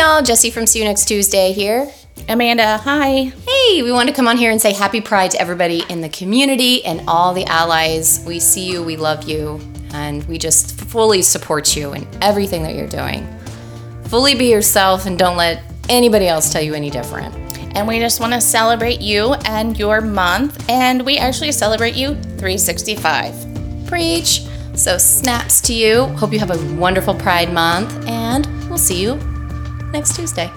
y'all, Jesse from See You Next Tuesday here. Amanda, hi. Hey, we want to come on here and say happy pride to everybody in the community and all the allies. We see you, we love you, and we just fully support you in everything that you're doing. Fully be yourself and don't let anybody else tell you any different. And we just want to celebrate you and your month, and we actually celebrate you 365. Preach. So, snaps to you. Hope you have a wonderful Pride Month, and we'll see you next Tuesday.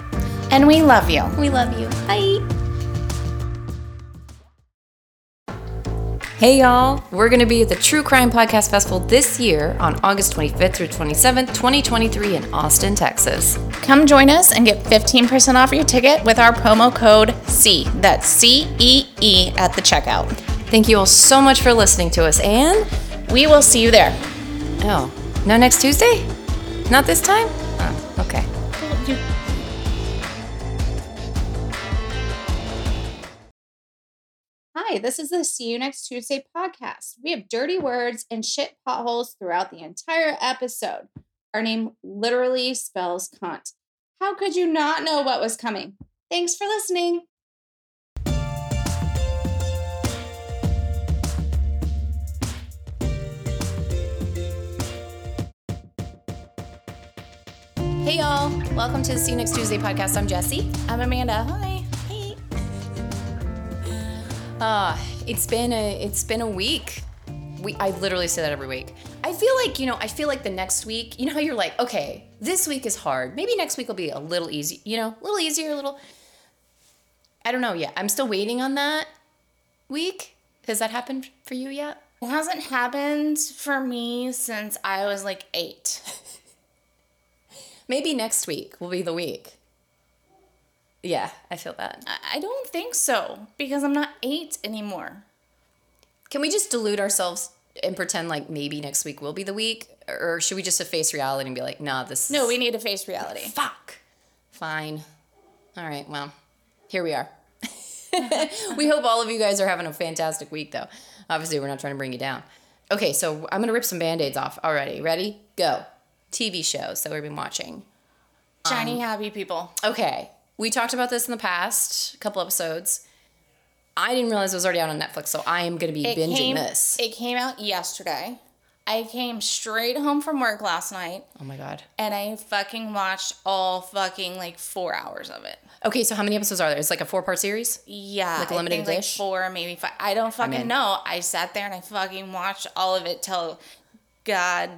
And we love you. We love you. Bye. Hey y'all, we're going to be at the True Crime Podcast Festival this year on August 25th through 27th, 2023 in Austin, Texas. Come join us and get 15% off your ticket with our promo code C. That's C E E at the checkout. Thank you all so much for listening to us, and we will see you there. Oh, no next Tuesday? Not this time? Oh, okay. Hi, this is the See You Next Tuesday podcast. We have dirty words and shit potholes throughout the entire episode. Our name literally spells cunt. How could you not know what was coming? Thanks for listening. Hey y'all, welcome to the See You Next Tuesday podcast. I'm Jesse. I'm Amanda. Hi. Uh, it's been a it's been a week. We I literally say that every week. I feel like, you know, I feel like the next week, you know how you're like, okay, this week is hard. Maybe next week will be a little easy, you know, a little easier, a little I don't know yet. I'm still waiting on that week. Has that happened for you yet? It hasn't happened for me since I was like 8. Maybe next week will be the week. Yeah, I feel that. I don't think so because I'm not eight anymore. Can we just delude ourselves and pretend like maybe next week will be the week? Or should we just face reality and be like, nah, this No, we need to face reality. Fuck. Fine. All right, well, here we are. we hope all of you guys are having a fantastic week, though. Obviously, we're not trying to bring you down. Okay, so I'm going to rip some band aids off already. Ready? Go. TV shows that we've been watching. Shiny, um, happy people. Okay. We talked about this in the past, a couple episodes. I didn't realize it was already out on Netflix, so I am going to be it binging came, this. It came out yesterday. I came straight home from work last night. Oh my god. And I fucking watched all fucking like four hours of it. Okay, so how many episodes are there? It's like a four part series? Yeah. Like a limited? Like four, maybe five. I don't fucking know. I sat there and I fucking watched all of it till God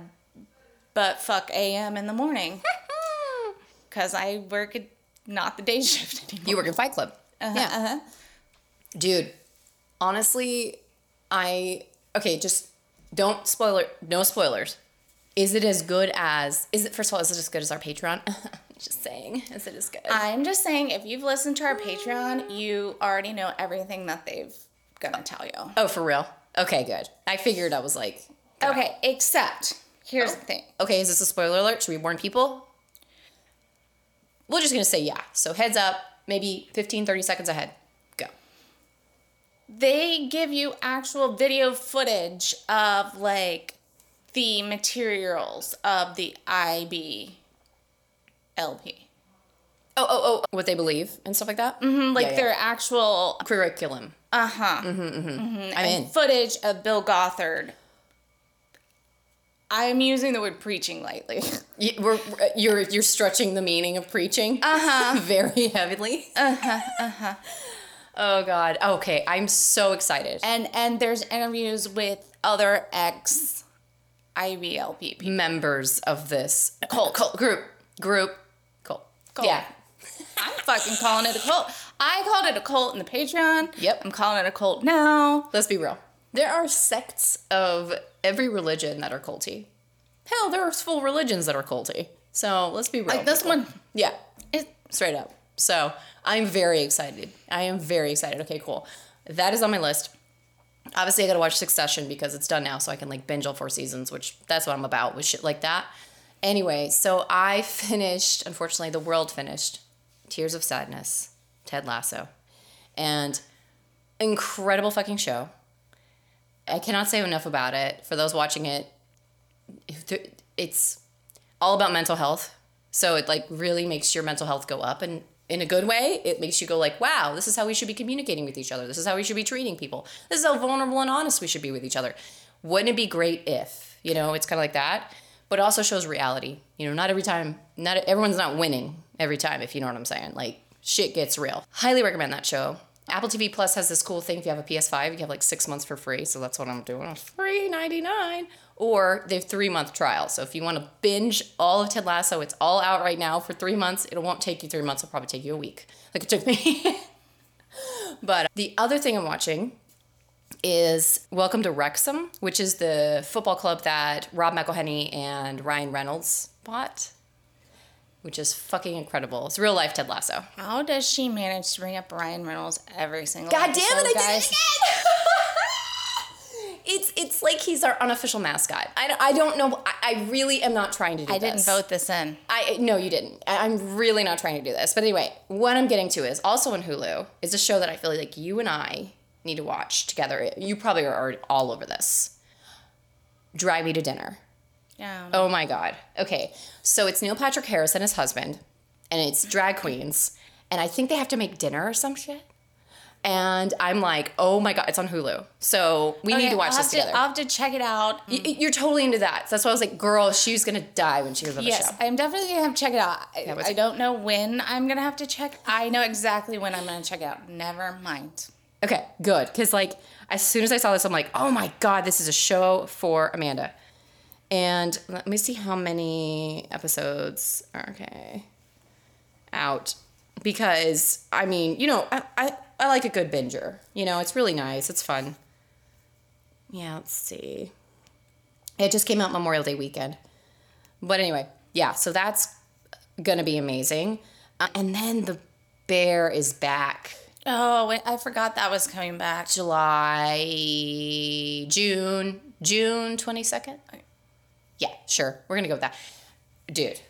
but fuck AM in the morning. Because I work at not the day shift anymore. You work in Fight Club. Uh-huh, yeah. Uh-huh. Dude, honestly, I. Okay, just don't spoiler. No spoilers. Is it as good as. Is it, first of all, is it as good as our Patreon? just saying. Is it as good? I'm just saying, if you've listened to our Patreon, you already know everything that they've gonna tell you. Oh, for real? Okay, good. I figured I was like. Okay, except Here's oh. the thing. Okay, is this a spoiler alert? Should we warn people? We're just going to say yeah. So heads up, maybe 15, 30 seconds ahead. Go. They give you actual video footage of like the materials of the IB LP. Oh, oh, oh, what they believe and stuff like that? Mm-hmm, like yeah, yeah. their actual curriculum. Uh huh. Mm-hmm, mm-hmm. Mm-hmm. I'm and in. Footage of Bill Gothard I am using the word preaching lightly. You, we're, you're you're stretching the meaning of preaching. Uh huh. very heavily. Uh huh. Uh huh. Oh God. Okay, I'm so excited. And and there's interviews with other ex IBLP members of this cult, cult group group cult. cult. Yeah. I'm fucking calling it a cult. I called it a cult in the Patreon. Yep. I'm calling it a cult now. Let's be real. There are sects of every religion that are culty. Hell, there are full religions that are culty. So let's be real. Like this people. one. Yeah. It, straight up. So I'm very excited. I am very excited. Okay, cool. That is on my list. Obviously, I gotta watch Succession because it's done now, so I can like binge all four seasons, which that's what I'm about with shit like that. Anyway, so I finished, unfortunately, the world finished Tears of Sadness, Ted Lasso. And incredible fucking show. I cannot say enough about it. For those watching it, it's all about mental health. So it like really makes your mental health go up and in a good way, it makes you go like, wow, this is how we should be communicating with each other. This is how we should be treating people. This is how vulnerable and honest we should be with each other. Wouldn't it be great if, you know, it's kind of like that. But also shows reality. You know, not every time, not everyone's not winning every time, if you know what I'm saying. Like shit gets real. Highly recommend that show. Apple TV Plus has this cool thing. If you have a PS5, you have like six months for free. So that's what I'm doing. Free ninety nine. Or they have three month trial. So if you want to binge all of Ted Lasso, it's all out right now for three months. It won't take you three months. It'll probably take you a week, like it took me. but uh, the other thing I'm watching is Welcome to Wrexham, which is the football club that Rob McElhenney and Ryan Reynolds bought, which is fucking incredible. It's real life Ted Lasso. How does she manage to bring up Ryan Reynolds every single God damn it, I guys? did it again! it's it's like he's our unofficial mascot. I, I don't know. I, I really am not trying to do I this. I didn't vote this in. I no, you didn't. I, I'm really not trying to do this. But anyway, what I'm getting to is also on Hulu is a show that I feel like you and I need to watch together. You probably are already all over this. Drive Me to Dinner. Yeah. Oh my God. Okay. So it's Neil Patrick Harris and his husband, and it's drag queens. And I think they have to make dinner or some shit. And I'm like, oh my God, it's on Hulu. So we need to watch I'll this together. To, I'll have to check it out. Y- You're totally into that. So that's why I was like, girl, she's going to die when she hears about the Yes, show. I'm definitely gonna have to check it out. I, what's- I don't know when I'm gonna have to check. I know exactly when I'm gonna check it out. Never mind. Okay, good. Because like as soon as I saw this, I'm like, oh my god, this is a show for Amanda. And let me see how many episodes are okay out. Because I mean, you know, I, I I like a good binger. You know, it's really nice. It's fun. Yeah, let's see. It just came out Memorial Day weekend. But anyway, yeah, so that's gonna be amazing. Uh, and then the bear is back. Oh, wait, I forgot that was coming back. July, June, June 22nd? Yeah, sure. We're going to go with that. Dude,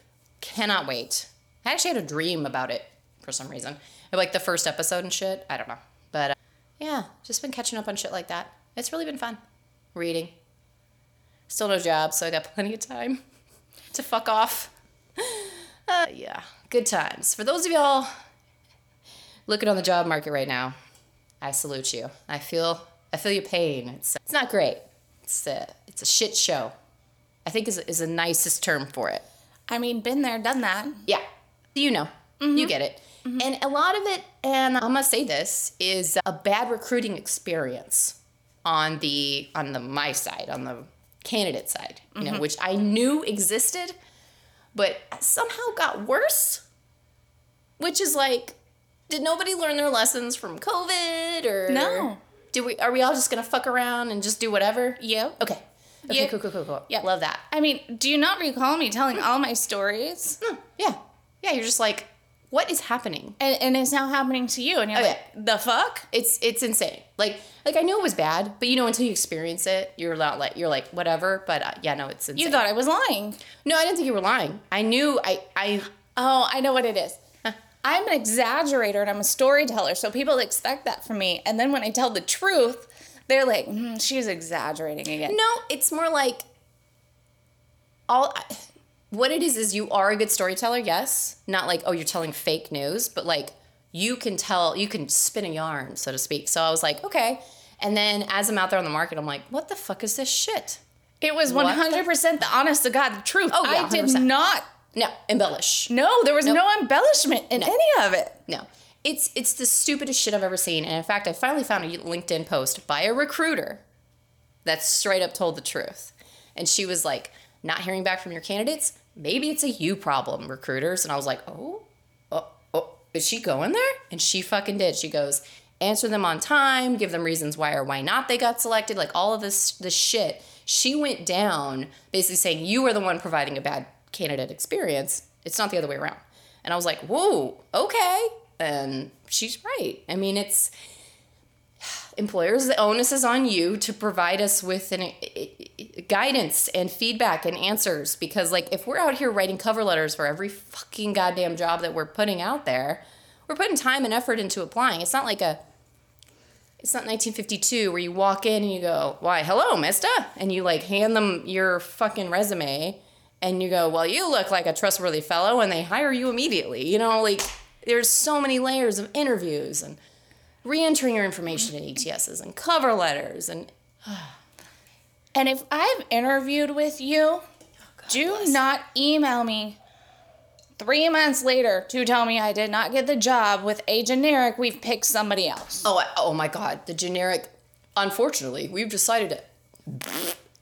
cannot wait. I actually had a dream about it for some reason. Like the first episode and shit. I don't know. But uh, yeah, just been catching up on shit like that. It's really been fun. Reading. Still no job, so I got plenty of time to fuck off. Uh, yeah, good times. For those of y'all looking on the job market right now, I salute you. I feel I feel your pain. It's it's not great. It's a it's a shit show. I think is is the nicest term for it. I mean, been there, done that. Yeah, you know, you mm-hmm. get it. Mm-hmm. And a lot of it, and I'm gonna say this, is a bad recruiting experience on the on the my side, on the candidate side, you know, mm-hmm. which I knew existed, but somehow got worse. Which is like, did nobody learn their lessons from COVID or No. Do we? Are we all just gonna fuck around and just do whatever? Yeah. Okay. Okay. Yeah. Cool. Cool. Cool. Cool. Yeah. Love that. I mean, do you not recall me telling all my stories? Hmm, Yeah. Yeah. You're just like, what is happening? And, and it's now happening to you, and you're Oh, like, the fuck? It's it's insane. Like like I knew it was bad, but you know until you experience it, you're not like you're like whatever. But uh, yeah, no, it's insane. You thought I was lying. no, I didn't think you were lying. I knew I I Oh, I know what it is. I'm an exaggerator and I'm a storyteller, so people expect that from me. And then when I tell the truth, they're like, "Hmm, she's exaggerating again. no. It's more like all. What it is is you are a good storyteller, yes. Not like oh you're telling fake news, but like you can tell you can spin a yarn, so to speak. So I was like okay, and then as I'm out there on the market, I'm like what the fuck is this shit? It was 100% the honest to God truth. Oh, yeah, I did 100%. not. No, embellish. No, there was no embellishment in any of it. No. It's it's the stupidest shit I've ever seen. And in fact, I finally found a LinkedIn post by a recruiter that straight up told the truth. And she was like, not hearing back from your candidates, maybe it's a you problem, recruiters. And I was like, oh, oh, oh, is she going there? And she fucking did. She goes, answer them on time, give them reasons why or why not they got selected, like all of this this shit. She went down basically saying you are the one providing a bad candidate experience. It's not the other way around. And I was like, whoa, okay. And she's right. I mean, it's employers, the onus is on you to provide us with an guidance and feedback and answers because like if we're out here writing cover letters for every fucking goddamn job that we're putting out there, we're putting time and effort into applying. It's not like a it's not 1952 where you walk in and you go, "Why, hello, mister," and you like hand them your fucking resume and you go, well, you look like a trustworthy fellow, and they hire you immediately. You know, like there's so many layers of interviews and re-entering your information in ETSs and cover letters and And if I've interviewed with you, oh, do not email me three months later to tell me I did not get the job with a generic, we've picked somebody else. oh, I- oh my god, the generic. Unfortunately, we've decided to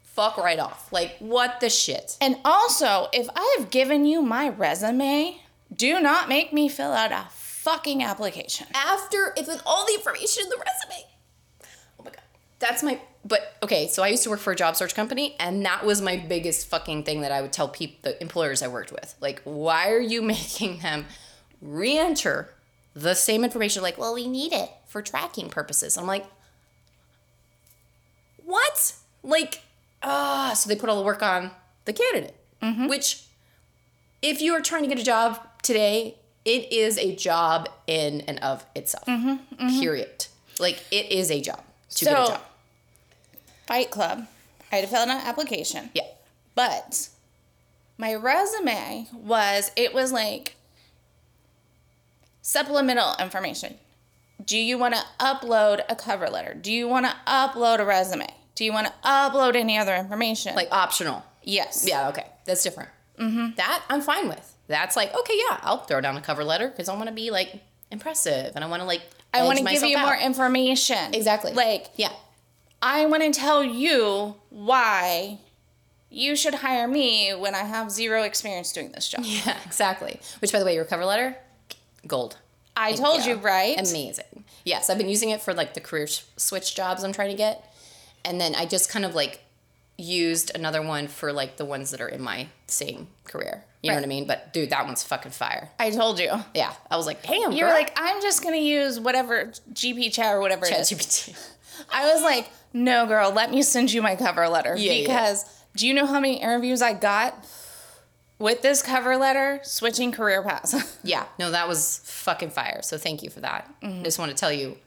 fuck right off. Like what the shit? And also, if I've given you my resume, do not make me fill out a fucking application. after it's with all the information in the resume. Oh my god. That's my but okay, so I used to work for a job search company and that was my biggest fucking thing that I would tell people the employers I worked with. Like, why are you making them re-enter the same information like, well, we need it for tracking purposes. I'm like, what? Like, ah, so they put all the work on the candidate, which if you are trying to get a job today, it is a job in and of itself. Period. Like it is a job to get a job. Fight Club, I had to fill out an application. Yeah. But my resume was, it was like supplemental information. Do you want to upload a cover letter? Do you want to upload a resume? Do you want to upload any other information? Like optional. yes. Yeah, okay. That's different. Mm-hmm. That I'm fine with. That's like, okay, yeah, I'll throw down a cover letter because I want to be like impressive and I want to like I want to give you out. more information. Exactly. Like, Yeah. I want to tell you why you should hire me when I have zero experience doing this job. Yeah, exactly. Which by the way, your cover letter, gold. I told you, right? Amazing. Yes, I've been using it for like the career switch jobs I'm trying to get. And then I just kind of like used another one for like the ones that are in my same career. You know what I mean? But dude, that one's fucking fire. I told you. Yeah. I was like, damn, You were like, I'm just to use whatever GP chat or whatever it is. ChatGPT. I was like, no, girl, let me send you my cover letter. Yeah, yeah. because do you know how many interviews I got with this cover letter switching career paths? Yeah, no, that was fucking fire. So thank you for that. Mm-hmm. I just want to tell you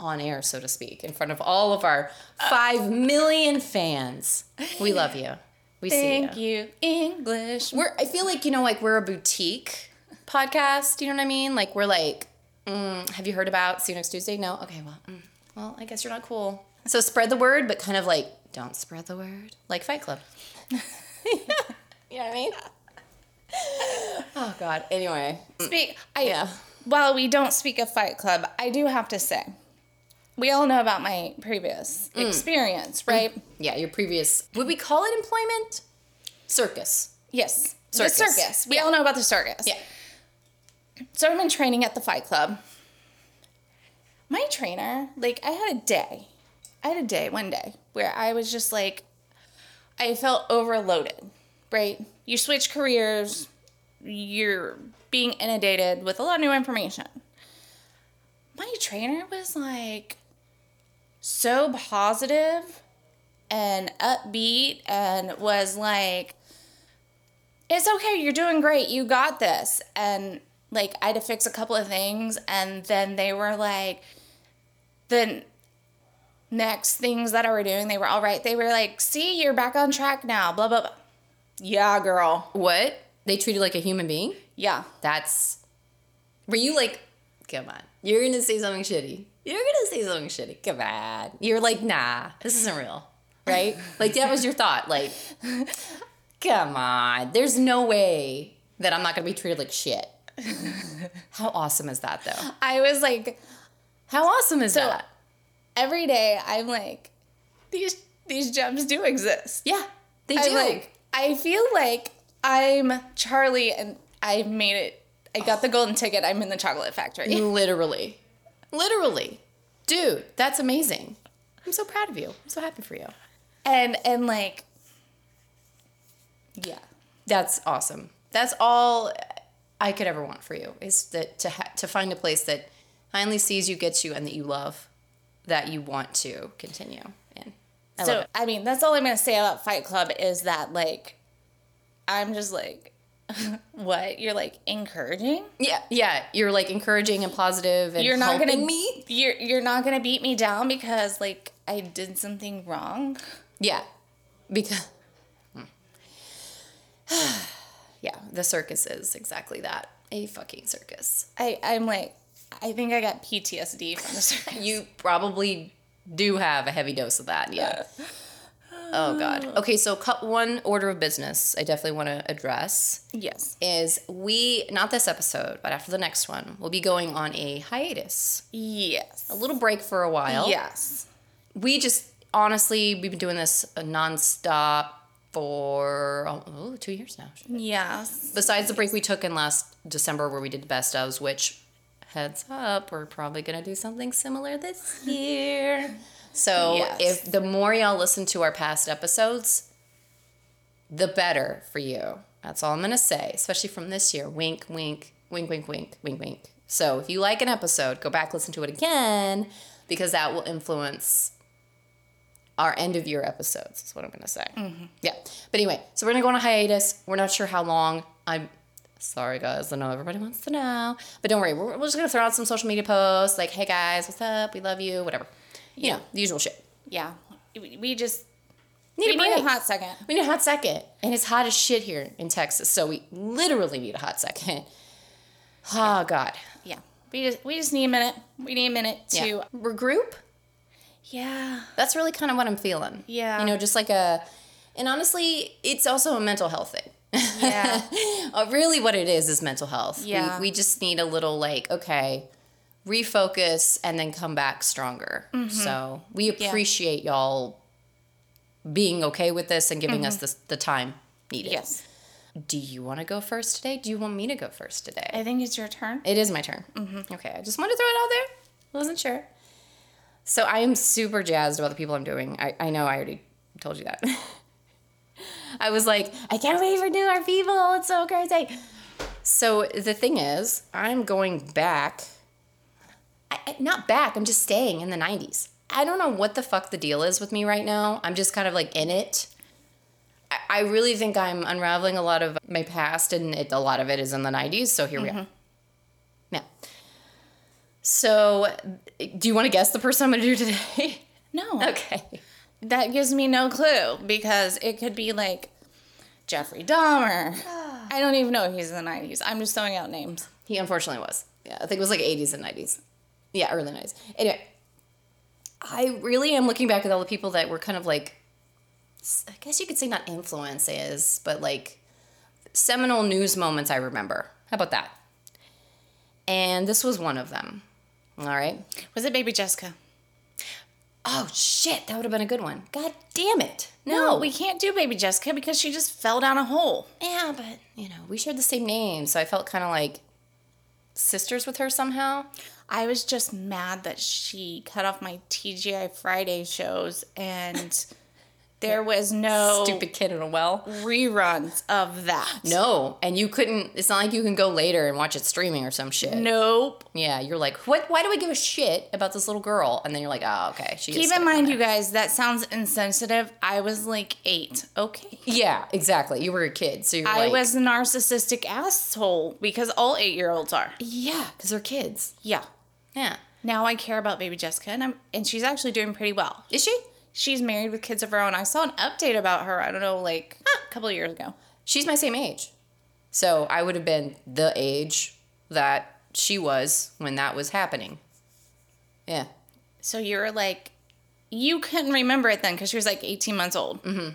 on air, so to speak, in front of all of our five million fans. We love you. We Thank see you. you, English. We're. I feel like you know, like we're a boutique podcast. You know what I mean? Like we're like, mm, have you heard about See You Next Tuesday? No. Okay. Well, mm, well, I guess you're not cool. So spread the word, but kind of like don't spread the word, like Fight Club. you know what I mean? Oh God. Anyway. Speak. I, Yeah. While we don't speak of Fight Club, I do have to say, we all know about my previous Mm. experience, right? Yeah, your previous would we call it employment? Circus. Yes. Circus. The circus. We all know about the circus. Yeah. So I've been training at the Fight Club. My trainer, like, I had a day. I had a day, one day, where I was just like, I felt overloaded, right? You switch careers, you're being inundated with a lot of new information. My trainer was like so positive and upbeat and was like, it's okay, you're doing great, you got this. And like, I had to fix a couple of things, and then they were like, the next things that I were doing, they were all right. They were like, see, you're back on track now, blah, blah, blah. Yeah, girl. What? They treated like a human being? Yeah. That's were you like, come on, you're gonna say something shitty. You're gonna say something shitty. Come on. You're like, nah, this isn't real. Right? like that was your thought. Like, come on. There's no way that I'm not gonna be treated like shit. How awesome is that though? I was like, How awesome is that? every day, I'm like, these these gems do exist. Yeah, they I'm do. like, I feel like I'm Charlie and I made it. I got the golden ticket. I'm in the chocolate factory. Literally. Literally. Dude, that's amazing. I'm so proud of you. I'm so happy for you. And and like yeah. That's awesome. That's all I could ever want for you is that to ha- to find a place that finally sees you, gets you, and that you love, that you want to continue in. I so. I mean, that's all I'm gonna say about Fight Club is that like I'm just like what? You're like encouraging? Yeah, yeah. You're like encouraging and positive, and You're not helping gonna me. You're you're not gonna beat me down because like I did something wrong. Yeah, because. Hmm. yeah, the circus is exactly that. A fucking circus. I, I'm like, I think I got PTSD from the circus. You probably do have a heavy dose of that, yeah. Oh god. Okay, so cut one order of business I definitely want to address yes. is we not this episode, but after the next one, we'll be going on a hiatus. Yes. A little break for a while. Yes. We just honestly we've been doing this nonstop for oh, two years now. Yes. Besides the break we took in last December where we did the best ofs, which heads up, we're probably gonna do something similar this year. So Yes. if the more y'all listen to our past episodes, the better for you. That's all I'm gonna say, especially from this year. Wink, wink, wink, wink, wink, wink, wink. So if you like an episode, go back listen to it again because that will influence our end of year episodes. Is what I'm gonna say. Mm-hmm. Yeah. But anyway, so we're gonna go on a hiatus. We're not sure how long. I'm sorry, guys. I know everybody wants to know, but don't worry. We're, we're just gonna throw out some social media posts like, "Hey guys, what's up? We love you." Whatever. You know, the usual shit. Yeah. We just Need we a need a hot second. We need a hot second, and it's hot as shit here in Texas. So we literally need a hot second. Oh God. Yeah. We just we just need a minute. We need a minute to Yeah. Regroup. Yeah. That's really kind of what I'm feeling. Yeah. You know, just like a, and honestly, it's also a mental health thing. Yeah. Uh, really, what it is is mental health. Yeah. We, we just need a little, like, okay, refocus and then come back stronger. Mm-hmm. So we appreciate y'all being okay with this and giving us Mm-hmm. the, the time needed. yes. Do you want to go first today? Do you want me to go first today? I think it's your turn. It is my turn. Mm-hmm. Okay, I just want to throw it out there. Wasn't sure. So I am super jazzed about the people I'm doing. I, I know I already told you that. I was like, I can't wait for new our people. It's so crazy. So the thing is, I'm going back. I, not back. I'm just staying in the 90s. I don't know what the fuck the deal is with me right now. I'm just kind of like in it. I, I really think I'm unraveling a lot of my past, and it, a lot of it is in the 90s. So here we mm-hmm. are. Yeah. So, do you want to guess the person I'm going to do today? No. okay. That gives me no clue because it could be like Jeffrey Dahmer. I don't even know if he's in the 90s. I'm just throwing out names. He unfortunately was. Yeah, I think it was like 80s and 90s. Yeah, early 90s. Anyway, I really am looking back at all the people that were kind of like, I guess you could say not influences, but like seminal news moments I remember. How about that? And this was one of them. All right. Was it Baby Jessica? Oh, shit. That would have been a good one. God damn it. No. we can't do Baby Jessica because she just fell down a hole. Yeah, but you know, we shared the same name, so I felt kind of like sisters with her somehow. I was just mad that she cut off my TGI Friday shows and there was no Stupid kid in a well. reruns of that. No, and you couldn't. It's not like you can go later and watch it streaming or some shit. Nope. Yeah, you're like, what? Why do I give a shit about this little girl? And then you're like, oh, okay. She Keep in mind, you guys, that sounds insensitive. I was like eight. Okay. Yeah, exactly. You were a kid, so you're I like, was a narcissistic asshole because all eight year olds are. yeah, because they're kids. Yeah. Yeah, Now I care about baby Jessica and I'm and she's actually doing pretty well. is she? She's married with kids of her own. I saw an update about her, I don't know, like a couple of years ago. She's my same age, so I would have been the age that she was when that was happening. Yeah. So you're like you couldn't remember it then because she was like 18 months old. Mm-hmm.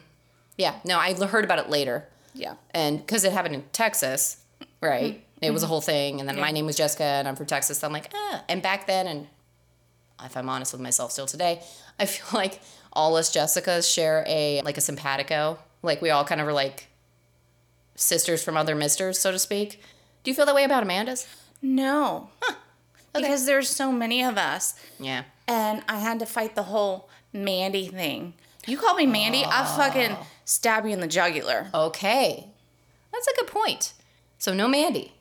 Yeah, no, I heard about it later. Yeah. And because it happened in Texas, right? Mm-hmm. It was a whole thing. And then my name was Jessica and I'm from Texas. So I'm like, ah. And back then, and if I'm honest with myself still today, I feel like all us Jessicas share a, like a simpatico. Like we all kind of are like sisters from other misters, so to speak. Do you feel that way about Amanda's? No. Because there's so many of us. Yeah. And I had to fight the whole Mandy thing. You call me Mandy, I fucking stab you in the jugular. Okay. That's a good point. So no Mandy.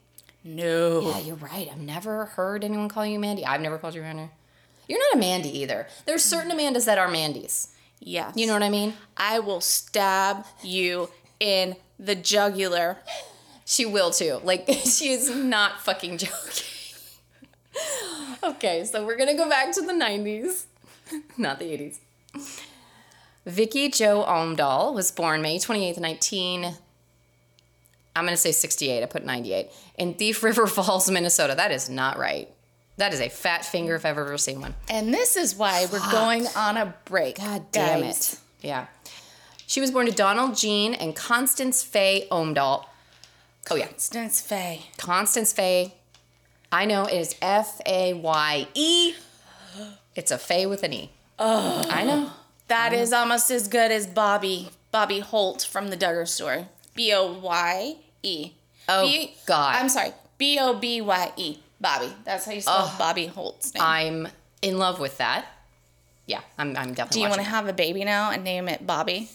No. Yeah, you're right. I've never heard anyone call you Mandy. I've never called you Amanda. You're not a Mandy either. There's certain Amandas that are Mandys. Yes. You know what I mean? I will stab you in the jugular. She will too. Like she is not fucking joking. okay, so we're gonna go back to the 90s, not the 80s. Vicky Jo Omdahl was born May 28th, 19 I'm going to say 68. I put 98. In Thief River Falls, Minnesota. That is not right. That is a fat finger if I've ever seen one. And this is why we're going on a break. God damn guys. it. Yeah. She was born to Donald Jean and Constance Faye Omdahl. Oh, yeah. Constance Faye. Constance Faye. I know it is F A Y E. It's a Faye with an E. Oh. I know. That is almost as good as Bobby Bobby Holt from the Duggar store. B O Y E. Oh, B- God. I'm sorry. B O B Y E. Bobby. That's how you spell Bobby Holt's name. I'm in love with that. Yeah, I'm, I'm definitely Do you want to have a baby now and name it Bobby?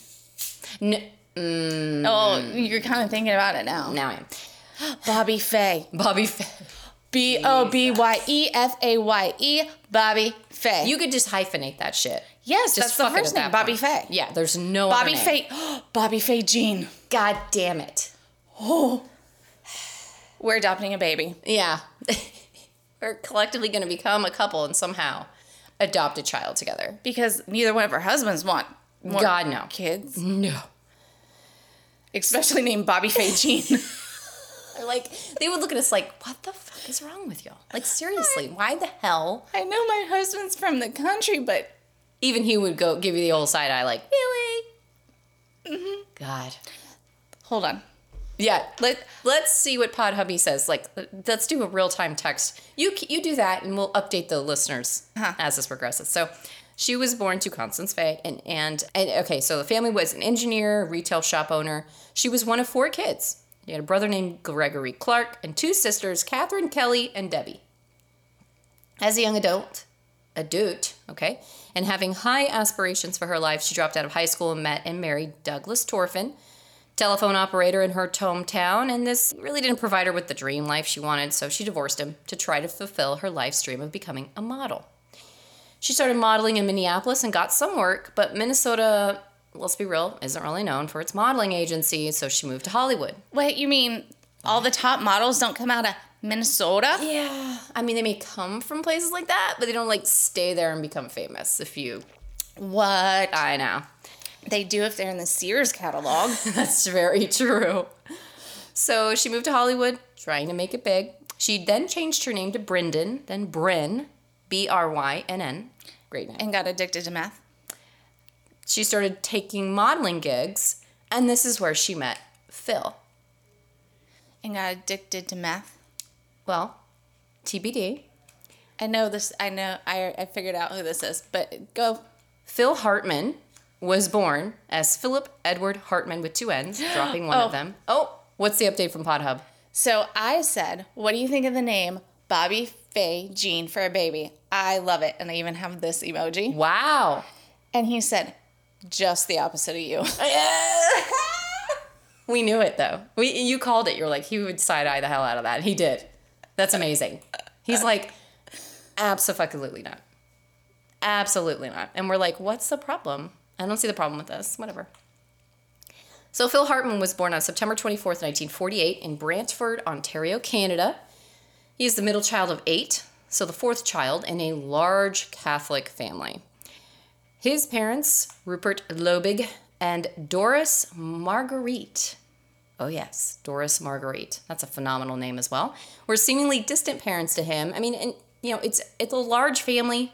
it. N- mm. Oh, you're kind of thinking about it now. now I am. Bobby Faye. Bobby Faye. B O B Y E F A Y E. Bobby Faye. You could just hyphenate that shit. yes, that's the first name. Bobby. Faye. Yeah, there's no Bobby. Faye. Bobby Faye Jean. God damn it. Oh. We're adopting a baby. Yeah. We're collectively going to become a couple and somehow adopt a child together. because neither one of our husbands want, God, no. kids, No. especially named Bobby Faye Jean. They're like, they would look at us like, what the fuck is wrong with y'all? Like, seriously, why the hell? I know my husband's from the country, but Even he would go give you the old side eye, like, really? Mm-hmm. God. hold on. Yeah, let let's see what Pod Hubby says. Like, let's do a real time text. You you do that, and we'll update the listeners uh-huh. as this progresses. So, she was born to Constance Faye, and, and and okay, so the family was an engineer, retail shop owner. She was one of four kids. She had a brother named Gregory Clark and two sisters, Catherine Kelly and Debbie. As a young adult, adult, okay, and having high aspirations for her life, she dropped out of high school and met and married Douglas Torfin, telephone operator in her hometown, and this really didn't provide her with the dream life she wanted, so she divorced him to try to fulfill her life's dream of becoming a model. She started modeling in Minneapolis and got some work, but Minnesota, let's be real, isn't really known for its modeling agency, so she moved to Hollywood. Wait, you mean all the top models don't come out of Minnesota? Yeah, I mean, they may come from places like that, but they don't like stay there and become famous. If you, What? I know. They do if they're in the Sears catalog. That's very true. So she moved to Hollywood, trying to make it big. She then changed her name to Bryndon, then Bryn, B R Y N N. Great name. and got addicted to meth. She started taking modeling gigs, and this is where she met Phil. And got addicted to meth. Well, TBD. I know this. I know. I, I figured out who this is, but go. Phil Hartman was born as Philip Edward Hartman with two N's, dropping one Oh. of them. Oh, what's the update from Pod Hub? So I said, "What do you think of the name Bobby Faye Jean for a baby?" I love it, and I even have this emoji. Wow. And he said, "Just the opposite of you." we knew it though. We you called it. You're like he would side eye the hell out of that. He did. That's amazing. He's like, absolutely not. Absolutely not. And we're like, what's the problem? I don't see the problem with this. Whatever. So Phil Hartman was born on September 24th, 1948 in Brantford, Ontario, Canada. He is the middle child of eight, so the fourth child in a large Catholic family. His parents, Rupert Lobig and Doris Marguerite. Oh, yes, Doris Marguerite. That's a phenomenal name as well. Were seemingly distant parents to him. I mean, and you know, it's it's a large family,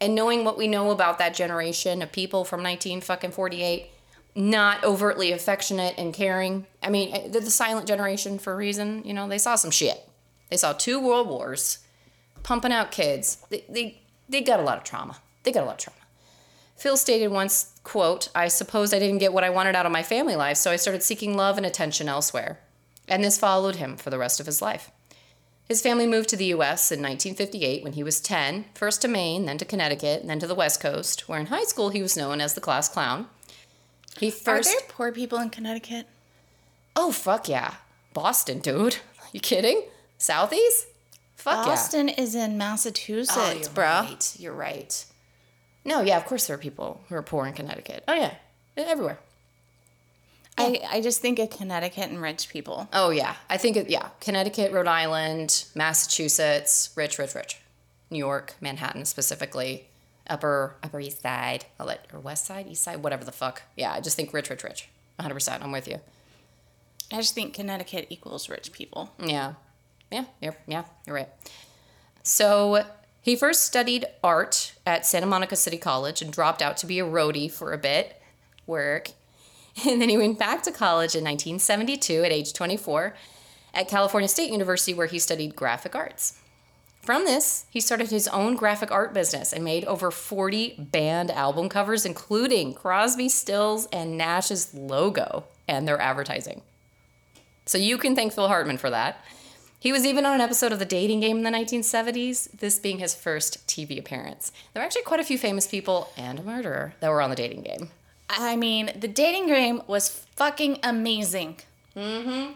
and knowing what we know about that generation of people from 19 fucking 48, not overtly affectionate and caring. I mean, eh, they're the silent generation for a reason. You know, they saw some shit. They saw two world wars, pumping out kids. They they they got a lot of trauma. They got a lot of trauma. Phil stated once, quote, I suppose I didn't get what I wanted out of my family life, so I started seeking love and attention elsewhere. And this followed him for the rest of his life. His family moved to the US in 1958 when he was 10, first to Maine, then to Connecticut, and then to the West Coast, where in high school he was known as the class clown. He first Are there poor people in Connecticut? Oh fuck yeah. Boston, dude. Are You kidding? Southeast? Fuck yeah. Boston is in Massachusetts, yeah. Oh, you're bro. right. You're right. No, yeah, of course there are people who are poor in Connecticut. Oh yeah. Everywhere. I, I just think of Connecticut and rich people. Oh yeah, I think it, yeah, Connecticut, Rhode Island, Massachusetts, rich, rich, rich. New York, Manhattan specifically, upper Upper East Side, let or West Side, East Side, whatever the fuck. Yeah, I just think rich, rich, rich. 100. percent I'm with you. I just think Connecticut equals rich people. Yeah. Yeah, you're, yeah, you're right. So he first studied art at Santa Monica City College and dropped out to be a roadie for a bit, work. And then he went back to college in 1972 at age 24 at California State University, where he studied graphic arts. From this, he started his own graphic art business and made over 40 band album covers, including Crosby, Stills, and Nash's logo and their advertising. So you can thank Phil Hartman for that. He was even on an episode of The Dating Game in the 1970s, this being his first TV appearance. There were actually quite a few famous people and a murderer that were on The Dating Game. I mean, the dating game was fucking amazing. Mm-hmm.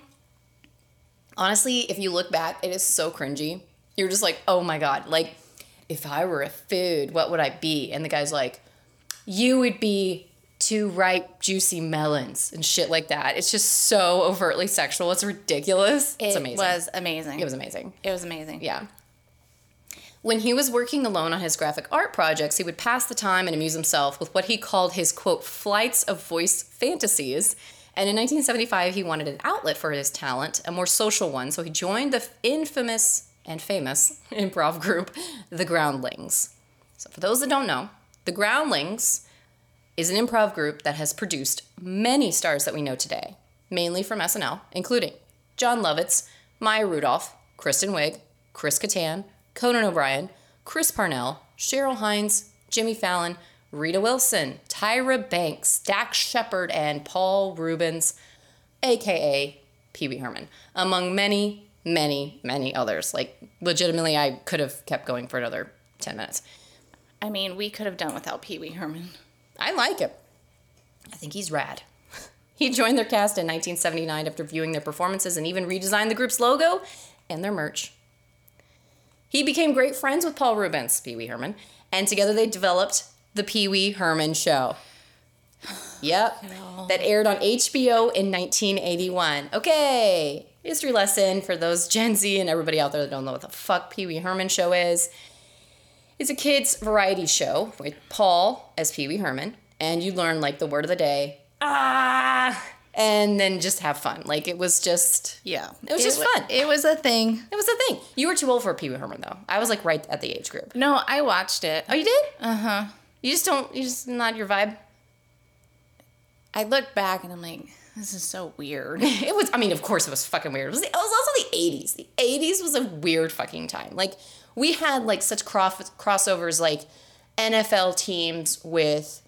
Honestly, if you look back, it is so cringy. You're just like, oh my God, like, if I were a food, what would I be? And the guy's like, you would be two ripe, juicy melons and shit like that. It's just so overtly sexual. It's ridiculous. it's It amazing. was amazing. it was amazing. It was amazing. Yeah. When he was working alone on his graphic art projects, he would pass the time and amuse himself with what he called his quote, flights of voice fantasies. And in 1975, he wanted an outlet for his talent, a more social one, so he joined the infamous and famous improv group, The Groundlings. So, for those that don't know, The Groundlings is an improv group that has produced many stars that we know today, mainly from SNL, including Jon Lovitz, Maya Rudolph, Kristen Wiig, Chris Kattan, Conan O'Brien, Chris Parnell, Cheryl Hines, Jimmy Fallon, Rita Wilson, Tyra Banks, Dax Shepard, and Paul Reubens, aka Pee Wee Herman, among many, many, many others. Like, legitimately, I could have kept going for another 10 minutes. I mean, we could have done without Pee Wee Herman. I like him. I think he's rad. He joined their cast in 1979 after viewing their performances and even redesigned the group's logo and their merch. He became great friends with Paul Reubens, Pee Wee Herman, and together they developed The Pee Wee Herman Show. Yep, that aired on HBO in 1981. Okay, history lesson for those Gen Z and everybody out there that don't know what the fuck Pee Wee Herman Show is. It's a kids' variety show with Paul as Pee Wee Herman, and you learn like the word of the day, ah, and then just have fun. Like it was just, Yeah. It was just wa- fun. It was a thing. it was a thing. You were too old for a Pee Wee Herman though. I was like right at the age group. No, I watched it. Oh, you did? Uh huh. You just don't. You just not your vibe. I look back and I'm like, this is so weird. It was. I mean, of course, it was fucking weird. It was, it was also the '80s. The '80s was a weird fucking time. Like we had like such cross crossovers, like NFL teams with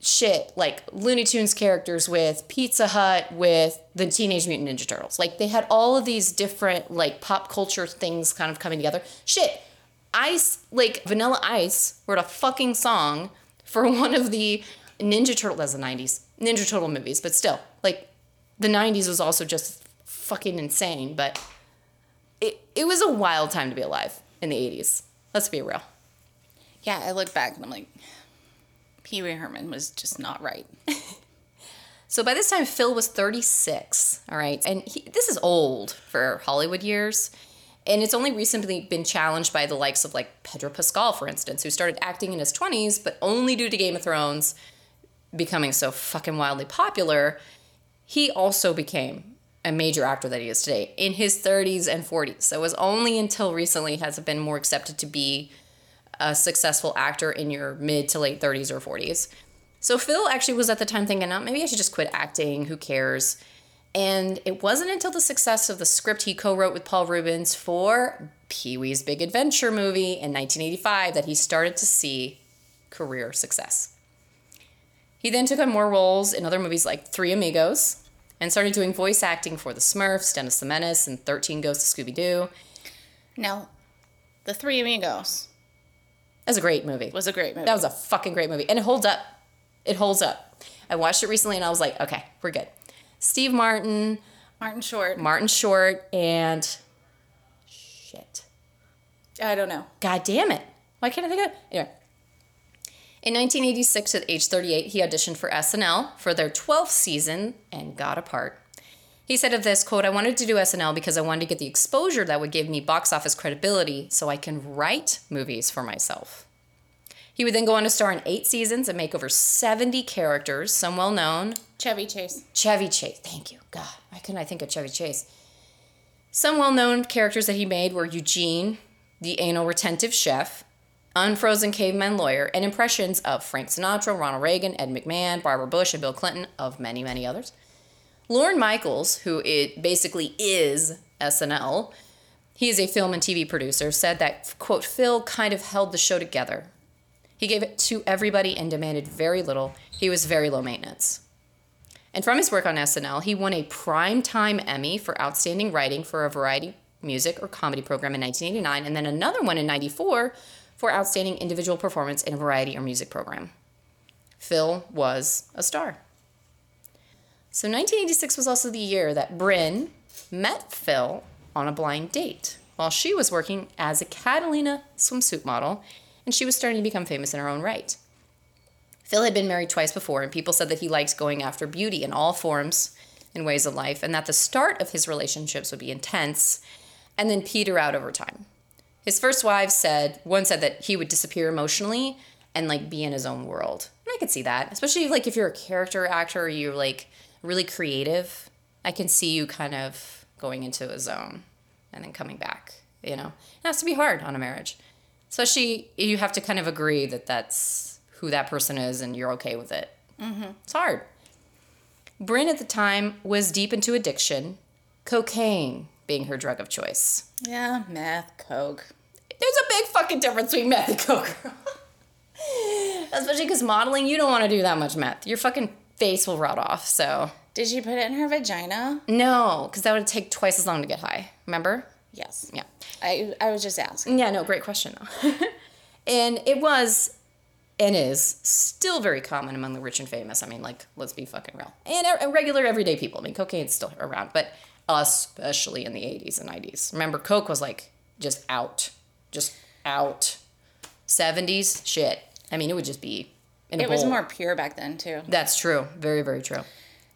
shit like Looney Tunes characters with Pizza Hut with the Teenage Mutant Ninja Turtles. Like they had all of these different like pop culture things kind of coming together. Shit. Ice like Vanilla Ice wrote a fucking song for one of the Ninja Turtle that's the 90s. Ninja Turtle movies, but still. Like the 90s was also just fucking insane, but it it was a wild time to be alive in the 80s. Let's be real. yeah, I look back and I'm like, Pee Wee Herman was just not right. So by this time, Phil was 36, all right? And he, this is old for Hollywood years. And it's only recently been challenged by the likes of like Pedro Pascal, for instance, who started acting in his 20s, but only due to Game of Thrones becoming so fucking wildly popular, he also became a major actor that he is today in his 30s and 40s. So it was only until recently has it been more accepted to be a successful actor in your mid to late 30s or 40s. So Phil actually was at the time thinking, oh, maybe I should just quit acting. Who cares? And it wasn't until the success of the script he co wrote with Paul Reubens for Pee Wee's Big Adventure movie in 1985 that he started to see career success. He then took on more roles in other movies like Three Amigos and started doing voice acting for The Smurfs, Dennis the Menace, and 13 Ghosts of Scooby Doo. Now, The Three Amigos That was a great movie. was a great movie. That was a fucking great movie. And it holds up. It holds up. I watched it recently and I was like, okay, we're good. Steve Martin, Martin Short. Martin Short, and shit. I don't know. God damn it. Why can't I think of it? Anyway. In 1986, at age 38, he auditioned for SNL for their 12th season and got a part. He said of this, quote, I wanted to do SNL because I wanted to get the exposure that would give me box office credibility so I can write movies for myself. He would then go on to star in eight seasons and make over 70 characters, some well known. Chevy Chase. Chevy Chase. Thank you. God, why couldn't I think of Chevy Chase? Some well known characters that he made were Eugene, the anal retentive chef, unfrozen caveman lawyer, and impressions of Frank Sinatra, Ronald Reagan, Ed McMahon, Barbara Bush, and Bill Clinton, of many, many others. Lorne Michaels, who it basically is SNL, he is a film and TV producer, said that, quote, Phil kind of held the show together. He gave it to everybody and demanded very little. He was very low maintenance. And from his work on SNL, he won a Primetime Emmy for Outstanding Writing for a Variety Music or Comedy Program in 1989, and then another one in 94 for Outstanding Individual Performance in a Variety or Music Program. Phil was a star. So 1986 was also the year that Brynn met Phil on a blind date while she was working as a Catalina swimsuit model, and she was starting to become famous in her own right. Phil had been married twice before, and people said that he likes going after beauty in all forms and ways of life, and that the start of his relationships would be intense and then peter out over time. His first wife said, one said that he would disappear emotionally and like be in his own world. And I could see that, especially like if you're a character actor you're like really creative. I can see you kind of going into a zone and then coming back, you know? It has to be hard on a marriage. Especially you have to kind of agree that that's who that person is and you're okay with it. Mm-hmm. It's hard. Brynn at the time was deep into addiction, cocaine being her drug of choice. Yeah, meth, coke. There's a big fucking difference between meth and coke. Especially because modeling, you don't want to do that much meth. You're fucking face will rot off. So. Did she put it in her vagina? No, because that would take twice as long to get high. Remember? Yes. Yeah. I I was just asking. Yeah, no, great question though. and it was and is still very common among the rich and famous. I mean, like, let's be fucking real. And, and regular everyday people. I mean, cocaine's still around, but especially in the 80s and 90s. Remember, Coke was like just out, just out. 70s, shit. I mean, it would just be in a It was more pure back then too. That's true. Very, very true.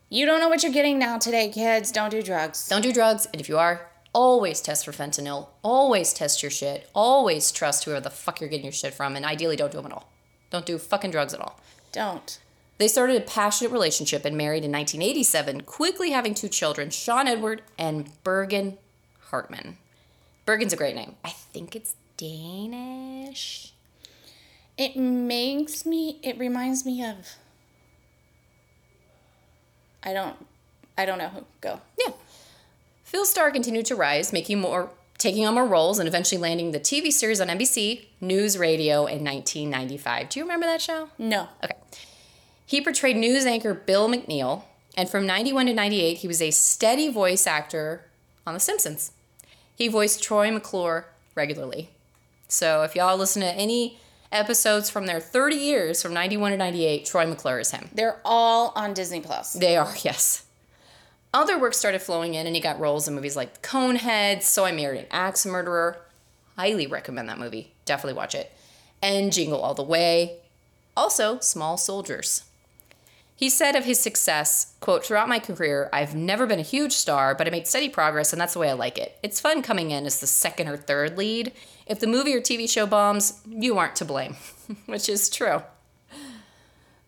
You don't know what you're getting now today, kids. Don't do drugs. Don't do drugs, and if you are, always test for fentanyl. Always test your shit. Always trust whoever the fuck you're getting your shit from, and ideally don't do them at all. Don't do fucking drugs at all. Don't. They started a passionate relationship and married in 1987, quickly having two children, Sean Edward and Birgen Hartman. Birgen's a great name. I think it's Danish. It makes me. It reminds me of. I don't. I don't know who. Go. Yeah. Phil Starr continued to rise, making more, taking on more roles, and eventually landing the TV series on NBC NewsRadio in 1995. Do you remember that show? No. Okay. He portrayed news anchor Bill McNeil, and from 91 to 98, he was a steady voice actor on The Simpsons. He voiced Troy McClure regularly. So if y'all listen to any episodes from their 30 years, from 91 to 98, Troy McClure is him. They're all on Disney Plus. They are, yes. Other work started flowing in, and he got roles in movies like Coneheads, So I Married an Axe Murderer. Highly recommend that movie. Definitely watch it. And Jingle All the Way. Also, Small Soldiers. He said of his success, quote, throughout my career, I've never been a huge star, but I made steady progress, and that's the way I like it. It's fun coming in as the second or third lead. If the movie or TV show bombs, you aren't to blame, which is true.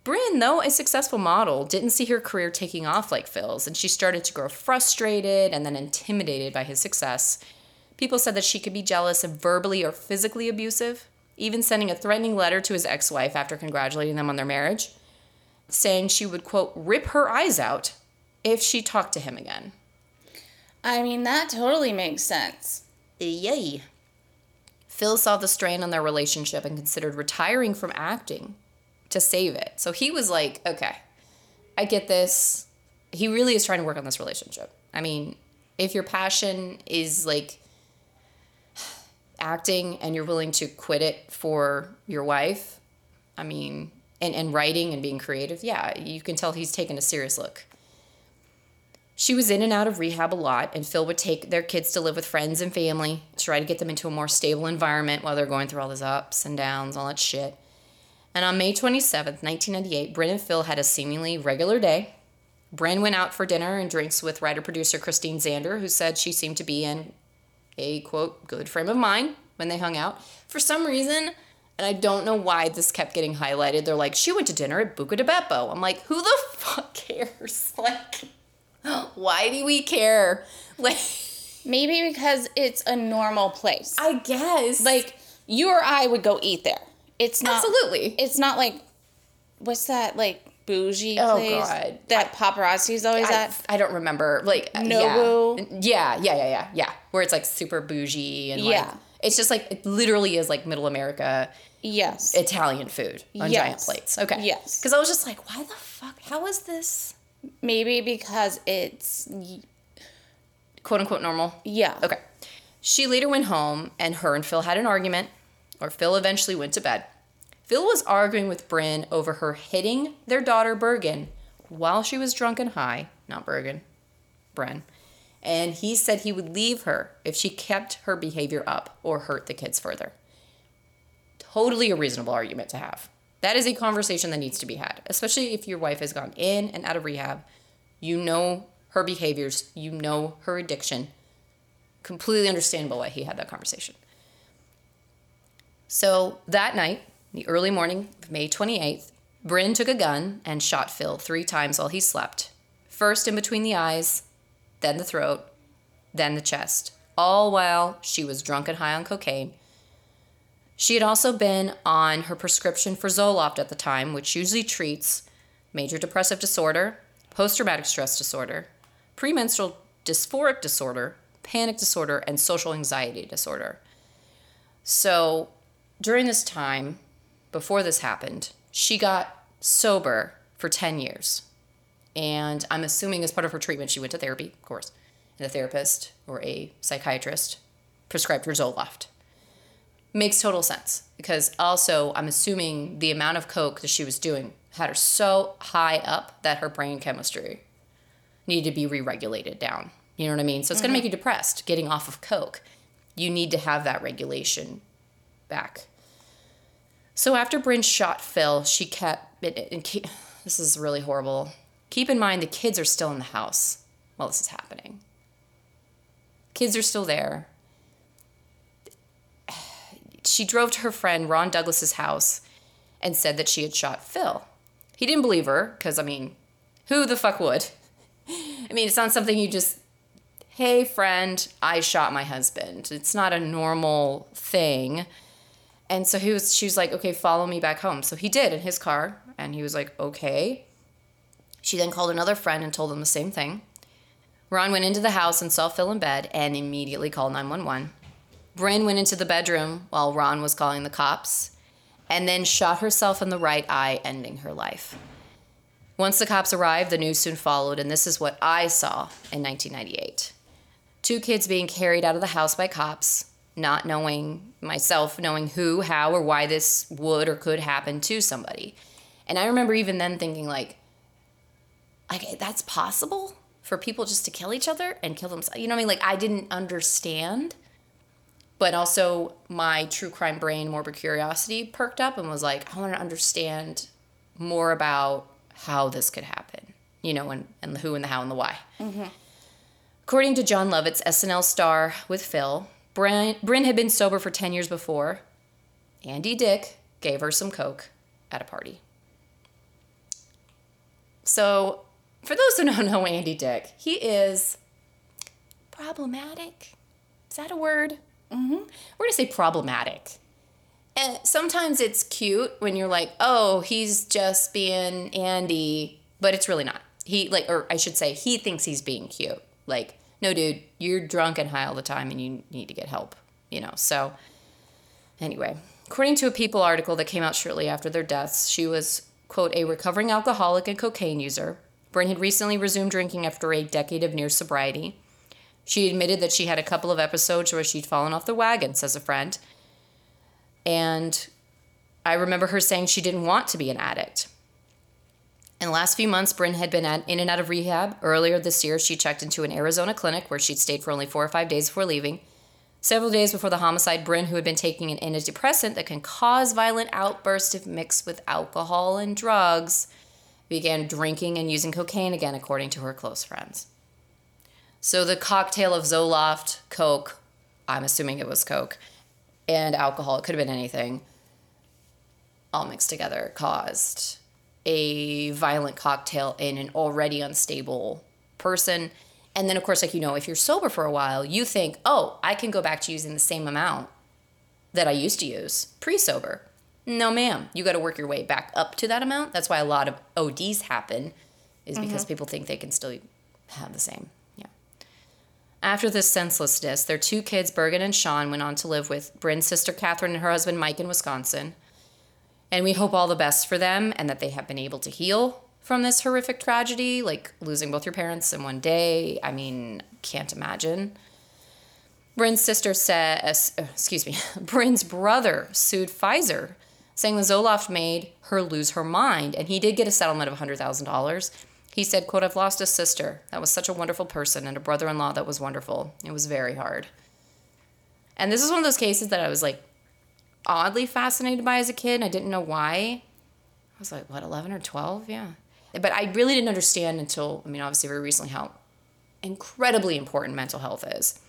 Brynn, though a successful model, didn't see her career taking off like Phil's, and she started to grow frustrated and then intimidated by his success. People said that she could be jealous and verbally or physically abusive, even sending a threatening letter to his ex wife after congratulating them on their marriage, saying she would, quote, rip her eyes out if she talked to him again. I mean, that totally makes sense. Yay. Phil saw the strain on their relationship and considered retiring from acting to save it. So he was like, okay, I get this. He really is trying to work on this relationship. I mean, if your passion is like acting and you're willing to quit it for your wife, I mean, and, and writing and being creative, yeah, you can tell he's taken a serious look. She was in and out of rehab a lot, and Phil would take their kids to live with friends and family, try to get them into a more stable environment while they're going through all these ups and downs, all that shit. And on May 27th, 1998, Brynn and Phil had a seemingly regular day. Brynn went out for dinner and drinks with writer producer Christine Zander, who said she seemed to be in a quote, good frame of mind when they hung out. For some reason, And I don't know why this kept getting highlighted. They're like, she went to dinner at Buca di Beppo. I'm like, who the fuck cares? Like, why do we care? Like, Maybe because it's a normal place. I guess. like you or I would go eat there. It's not Absolutely. It's not like what's that like bougie Oh, place God. that paparazzi's always I, at. I don't remember. Like uh, Nobu? Yeah. yeah, yeah, yeah, yeah. Where it's like super bougie and like Yeah. It's just like it literally is like middle America Yes. Italian food on giant plates. Okay. Yes. Because I was just like, why the fuck? How is this Maybe because it's quote unquote normal? yeah. Okay. She later went home and her and Phil had an argument, or Phil eventually went to bed. Phil was arguing with Brynn over her hitting their daughter Birgen while she was drunk and high, not Birgen, Brynn. And he said he would leave her if she kept her behavior up or hurt the kids further. Totally a reasonable argument to have. That is a conversation that needs to be had, especially if your wife has gone in and out of rehab. You know her behaviors, you know her addiction completely understandable why he had that conversation. So that night, the early morning of May 28th, Brynn took a gun and shot Phil three times while he slept. First in between the eyes, then the throat, then the chest, all while she was drunk and high on cocaine. She had also been on her prescription for Zoloft at the time, which usually treats major depressive disorder, post traumatic stress disorder, premenstrual dysphoric disorder, panic disorder, and social anxiety disorder. So during this time, before this happened, she got sober for 10 years. And I'm assuming as part of her treatment, she went to therapy, of course, and a therapist or a psychiatrist prescribed her Zoloft. Makes total sense because also I'm assuming the amount of coke that she was doing had her so high up that her brain chemistry needed to be re-regulated down. You know what I mean? So it's going to mm-hmm. make you depressed getting off of coke. You need to have that regulation back. So after Brynn shot Phil, she kept it. And keep, this is really horrible. Keep in mind the kids are still in the house while this is happening. Kids are still there. She drove to her friend Ron Douglas's house and said that she had shot Phil. He didn't believe her because I mean, who the fuck would? I mean, it's not something you just, hey, friend, I shot my husband. It's not a normal thing. And so he was, she was like, okay, follow me back home. So he did in his car, and he was like, okay. She then called another friend and told them the same thing. Ron went into the house and saw Phil in bed and immediately called 911. Brynn went into the bedroom while Ron was calling the cops and then shot herself in the right eye, ending her life. Once the cops arrived, the news soon followed, and this is what I saw in 1998. Two kids being carried out of the house by cops, not knowing myself, knowing who, how, or why this would or could happen to somebody. And I remember even then thinking, like, like that's possible for people just to kill each other and kill themselves. You know what I mean? Like, I didn't understand. But also, my true crime brain, morbid curiosity perked up and was like, I want to understand more about how this could happen, you know, and, and the who and the how and the why. Mm-hmm. According to Jon Lovitz, SNL star with Phil, Brynn, Brynn had been sober for 10 years before. Andy Dick gave her some coke at a party. So, for those who don't know Andy Dick, he is problematic. Is that a word? Mm-hmm. We're going to say problematic. And sometimes it's cute when you're like, oh, he's just being Andy, but it's really not. He, like, or I should say, he thinks he's being cute. Like, no, dude, you're drunk and high all the time and you need to get help, you know? So, anyway, according to a People article that came out shortly after their deaths, she was, quote, a recovering alcoholic and cocaine user. Brynn had recently resumed drinking after a decade of near sobriety. She admitted that she had a couple of episodes where she'd fallen off the wagon, says a friend. And I remember her saying she didn't want to be an addict. In the last few months, Brynn had been at, in and out of rehab. Earlier this year, she checked into an Arizona clinic where she'd stayed for only four or five days before leaving. Several days before the homicide, Brynn, who had been taking an antidepressant that can cause violent outbursts if mixed with alcohol and drugs, began drinking and using cocaine again, according to her close friends. So the cocktail of Zoloft, Coke, I'm assuming it was Coke, and alcohol, it could have been anything, all mixed together caused a violent cocktail in an already unstable person. And then, of course, like you know, if you're sober for a while, you think, oh, I can go back to using the same amount that I used to use pre sober. No, ma'am. You got to work your way back up to that amount. That's why a lot of ODs happen, is because mm-hmm. people think they can still have the same. Yeah. After this senselessness, their two kids, Birgen and Sean, went on to live with Brynn's sister Catherine and her husband Mike in Wisconsin. And we hope all the best for them and that they have been able to heal from this horrific tragedy, like losing both your parents in one day. I mean, can't imagine. Brynn's sister said, uh, excuse me, Brynn's brother sued Pfizer, saying the Zoloft made her lose her mind, and he did get a settlement of $100,000. He said, quote, I've lost a sister. That was such a wonderful person, and a brother-in-law that was wonderful. It was very hard. And this is one of those cases that I was like oddly fascinated by as a kid. I didn't know why. I was like, what, 11 or 12? Yeah. But I really didn't understand until, I mean, obviously, very recently, how incredibly important mental health is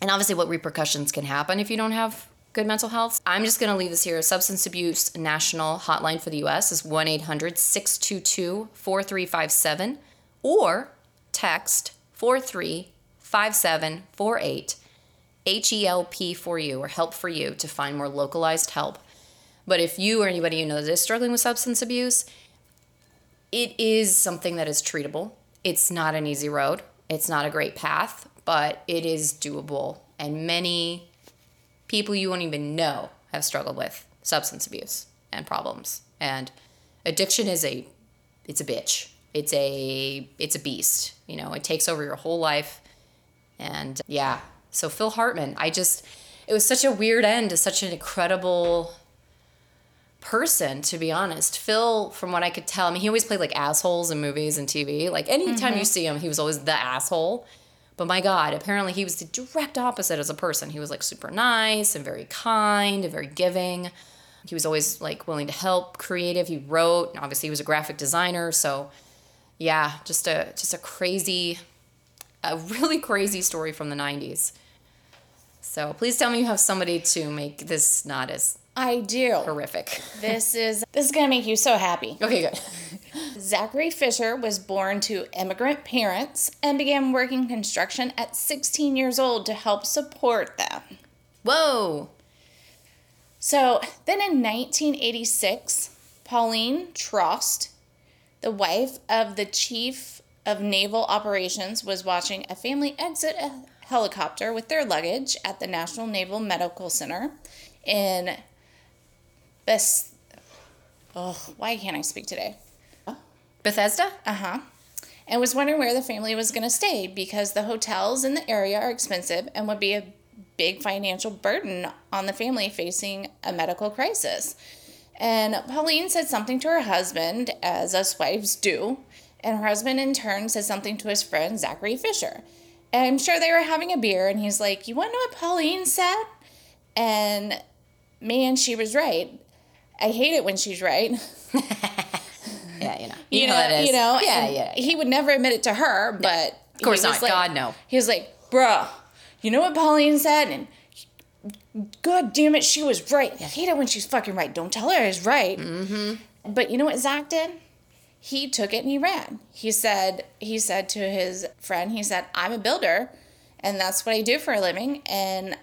and obviously what repercussions can happen if you don't have good mental health. I'm just going to leave this here. Substance Abuse National Hotline for the US is 1 800 622 4357 or text 435748 HELP for you or help for you to find more localized help. But if you or anybody you know is struggling with substance abuse, it is something that is treatable. It's not an easy road. It's not a great path, but it is doable. And many people you won't even know have struggled with substance abuse and problems. And addiction is a it's a bitch. It's a it's a beast. You know, it takes over your whole life. And yeah. So Phil Hartman, I just it was such a weird end to such an incredible person to be honest phil from what i could tell i mean he always played like assholes in movies and tv like anytime mm-hmm. you see him he was always the asshole but my God, apparently he was the direct opposite as a person. He was like super nice and very kind and very giving. He was always like willing to help, creative. He wrote, obviously he was a graphic designer. So yeah, just a just a crazy, a really crazy story from the 90s. So please tell me you have somebody to make this not as I do. Horrific. This is this is gonna make you so happy. Okay, good. Zachary Fisher was born to immigrant parents and began working construction at 16 years old to help support them. Whoa. So then in 1986, Pauline Trost, the wife of the chief of naval operations, was watching a family exit a helicopter with their luggage at the National Naval Medical Center in this. Oh, why can't I speak today? Bethesda? Uh huh. And was wondering where the family was going to stay because the hotels in the area are expensive and would be a big financial burden on the family facing a medical crisis. And Pauline said something to her husband, as us wives do, and her husband in turn said something to his friend Zachary Fisher. And I'm sure they were having a beer, and he's like, You want to know what Pauline said? And man, she was right. I hate it when she's right. yeah, you know, you, you know, know you know, yeah, yeah. He would never admit it to her, but of course not. Like, God no. He was like, "Bruh, you know what Pauline said?" And God damn it, she was right. I hate it when she's fucking right. Don't tell her I was right. Mm-hmm. But you know what Zach did? He took it and he ran. He said, he said to his friend, he said, "I'm a builder, and that's what I do for a living, and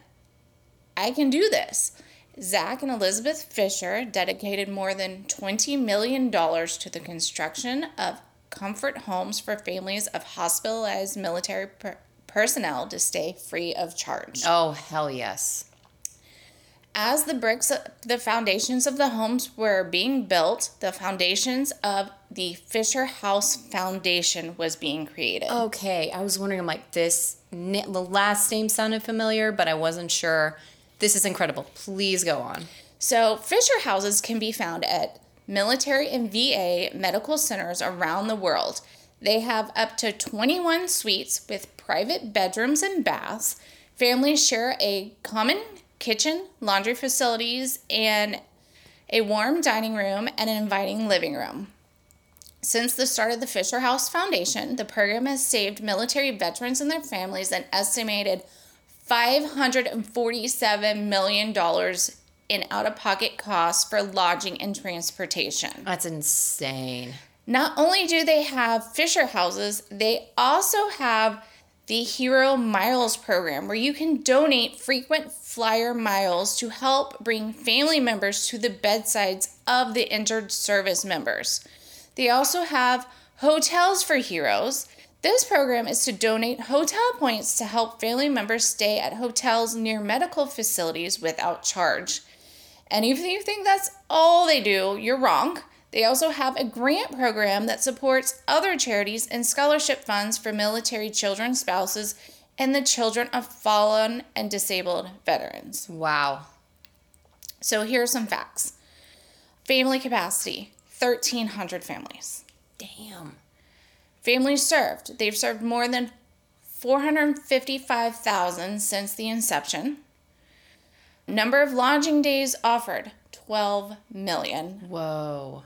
I can do this." Zach and Elizabeth Fisher dedicated more than $20 million to the construction of comfort homes for families of hospitalized military per- personnel to stay free of charge. Oh, hell yes. As the bricks, the foundations of the homes were being built, the foundations of the Fisher House Foundation was being created. Okay, I was wondering, I'm like, this, the last name sounded familiar, but I wasn't sure this is incredible. Please go on. So, Fisher houses can be found at military and VA medical centers around the world. They have up to 21 suites with private bedrooms and baths. Families share a common kitchen, laundry facilities, and a warm dining room and an inviting living room. Since the start of the Fisher House Foundation, the program has saved military veterans and their families an estimated $547 million in out of pocket costs for lodging and transportation. That's insane. Not only do they have Fisher houses, they also have the Hero Miles program where you can donate frequent flyer miles to help bring family members to the bedsides of the injured service members. They also have Hotels for Heroes. This program is to donate hotel points to help family members stay at hotels near medical facilities without charge. And if you think that's all they do, you're wrong. They also have a grant program that supports other charities and scholarship funds for military children, spouses, and the children of fallen and disabled veterans. Wow. So here are some facts family capacity 1,300 families. Damn. Families served, they've served more than 455,000 since the inception. Number of lodging days offered 12 million. Whoa.